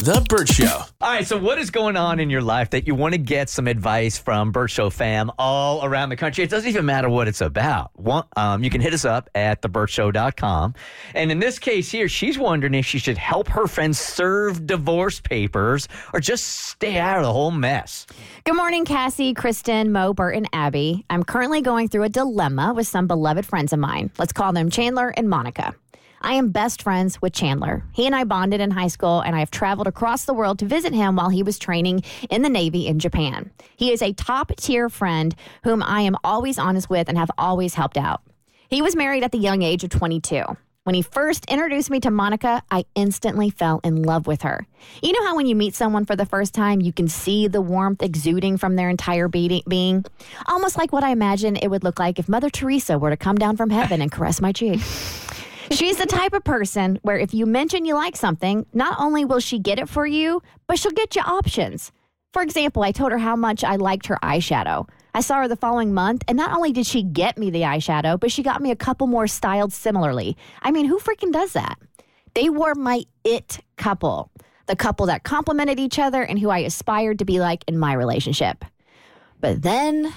The Bert Show. All right, so what is going on in your life that you want to get some advice from Bert Show fam all around the country? It doesn't even matter what it's about. One, um, you can hit us up at thebertshow.com. And in this case here, she's wondering if she should help her friends serve divorce papers or just stay out of the whole mess. Good morning, Cassie, Kristen, Mo, Bert, and Abby. I'm currently going through a dilemma with some beloved friends of mine. Let's call them Chandler and Monica. I am best friends with Chandler. He and I bonded in high school, and I have traveled across the world to visit him while he was training in the Navy in Japan. He is a top tier friend whom I am always honest with and have always helped out. He was married at the young age of 22. When he first introduced me to Monica, I instantly fell in love with her. You know how when you meet someone for the first time, you can see the warmth exuding from their entire be- being? Almost like what I imagine it would look like if Mother Teresa were to come down from heaven and caress my cheek. She's the type of person where if you mention you like something, not only will she get it for you, but she'll get you options. For example, I told her how much I liked her eyeshadow. I saw her the following month, and not only did she get me the eyeshadow, but she got me a couple more styled similarly. I mean, who freaking does that? They were my it couple, the couple that complemented each other and who I aspired to be like in my relationship. But then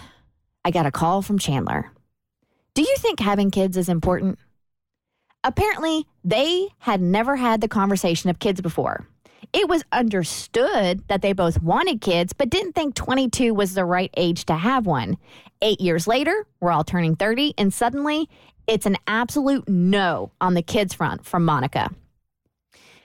I got a call from Chandler. Do you think having kids is important? Apparently, they had never had the conversation of kids before. It was understood that they both wanted kids, but didn't think 22 was the right age to have one. Eight years later, we're all turning 30, and suddenly it's an absolute no on the kids front from Monica.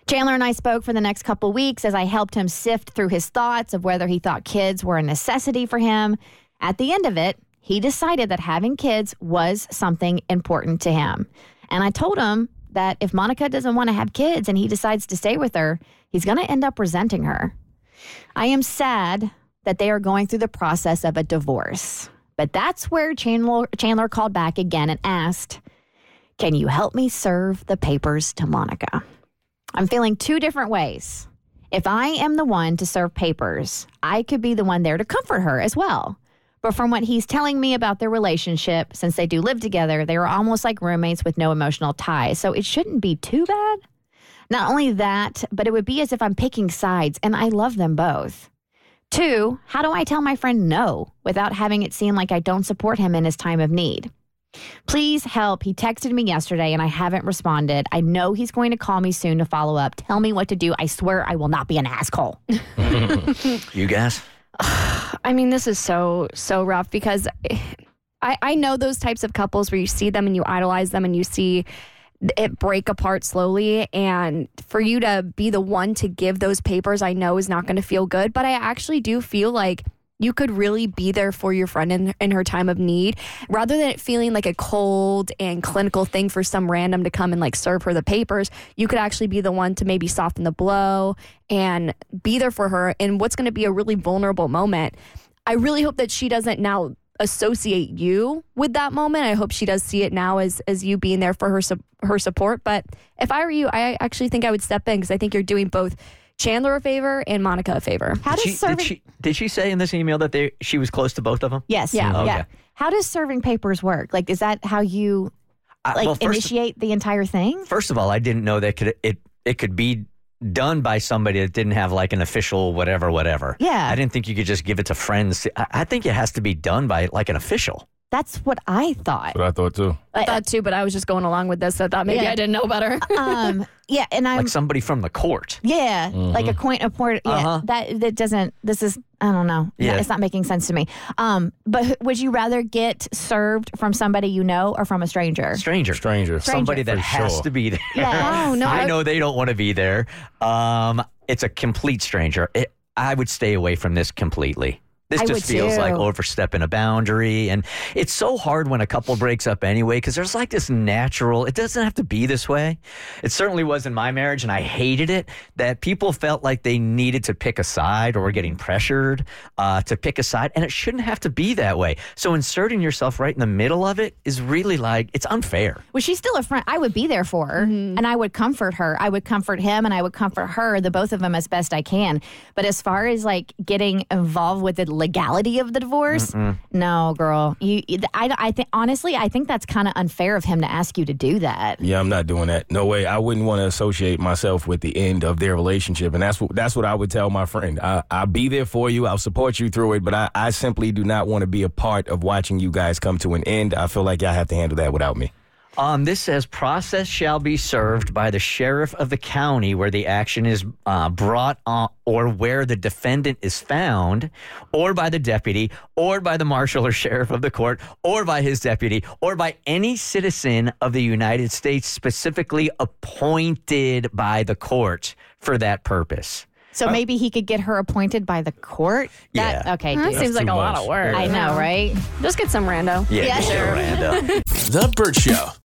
Chandler and I spoke for the next couple weeks as I helped him sift through his thoughts of whether he thought kids were a necessity for him. At the end of it, he decided that having kids was something important to him. And I told him that if Monica doesn't want to have kids and he decides to stay with her, he's going to end up resenting her. I am sad that they are going through the process of a divorce. But that's where Chandler, Chandler called back again and asked, Can you help me serve the papers to Monica? I'm feeling two different ways. If I am the one to serve papers, I could be the one there to comfort her as well. But from what he's telling me about their relationship, since they do live together, they are almost like roommates with no emotional ties. So it shouldn't be too bad. Not only that, but it would be as if I'm picking sides, and I love them both. Two, how do I tell my friend no without having it seem like I don't support him in his time of need? Please help. He texted me yesterday and I haven't responded. I know he's going to call me soon to follow up. Tell me what to do. I swear I will not be an asshole. You guys? I mean, this is so so rough because I I know those types of couples where you see them and you idolize them and you see it break apart slowly. And for you to be the one to give those papers I know is not going to feel good, but I actually do feel like you could really be there for your friend in, in her time of need rather than it feeling like a cold and clinical thing for some random to come and like serve her the papers. You could actually be the one to maybe soften the blow and be there for her in what's going to be a really vulnerable moment. I really hope that she doesn't now associate you with that moment. I hope she does see it now as as you being there for her her support. But if i were you i actually think i would step in because i think you're doing both chandler a favor and monica a favor How does She, serving did, she, did she say in this email that they she was close to both of them? Yes. Yeah. Oh, okay. Yeah. How does serving papers work? Like is that how you I- like well, first, initiate the entire thing? first of all, I didn't know that could it it could be done by somebody that didn't have like an official whatever whatever. Yeah. I didn't think you could just give it to friends. I, I think it has to be done by like an official. That's what I thought. What I thought too. I thought too, but I was just going along with this. I thought maybe Yeah. I didn't know better. um yeah, and I'm like somebody from the court. yeah, like a coin of port. Yeah, Uh-huh. that that doesn't. This is I don't know. Yeah. it's not making sense to me. Um, but h- would you rather get served from somebody you know or from a stranger? Stranger. Stranger. Somebody that For has sure. to be there. Yeah. Oh, no, I I- know they don't want to be there. Um, it's a complete stranger. It, I would stay away from this completely. This I just feels too. like overstepping a boundary. And it's so hard when a couple breaks up anyway, because there's like this natural, it doesn't have to be this way. It certainly was in my marriage, and I hated it that people felt like they needed to pick a side or were getting pressured uh, to pick a side. And it shouldn't have to be that way. So inserting yourself right in the middle of it is really like, it's unfair. Was she still a friend? I would be there for her and I would comfort her. I would comfort him and I would comfort her, the both of them as best I can. But as far as like getting involved with the legality of the divorce, no, girl. You, I, I think honestly, I think that's kind of unfair of him to ask you to do that. Yeah, I'm not doing that. No way. I wouldn't want to associate myself with the end of their relationship, and that's what that's what I would tell my friend. I, I'll be there for you. I'll support you through it, but I, I simply do not want to be a part of watching you guys come to an end. I feel like y'all have to handle that without me. Um, this says process shall be served by the sheriff of the county where the action is uh, brought on, or where the defendant is found, or by the deputy, or by the marshal or sheriff of the court, or by his deputy, or by any citizen of the United States specifically appointed by the court for that purpose. So maybe he could get her appointed by the court. That, Yeah. Okay. That seems like too a lot of work. I know, right? Just get some rando. Yeah, Yeah, sure. Miranda. The Bert Show.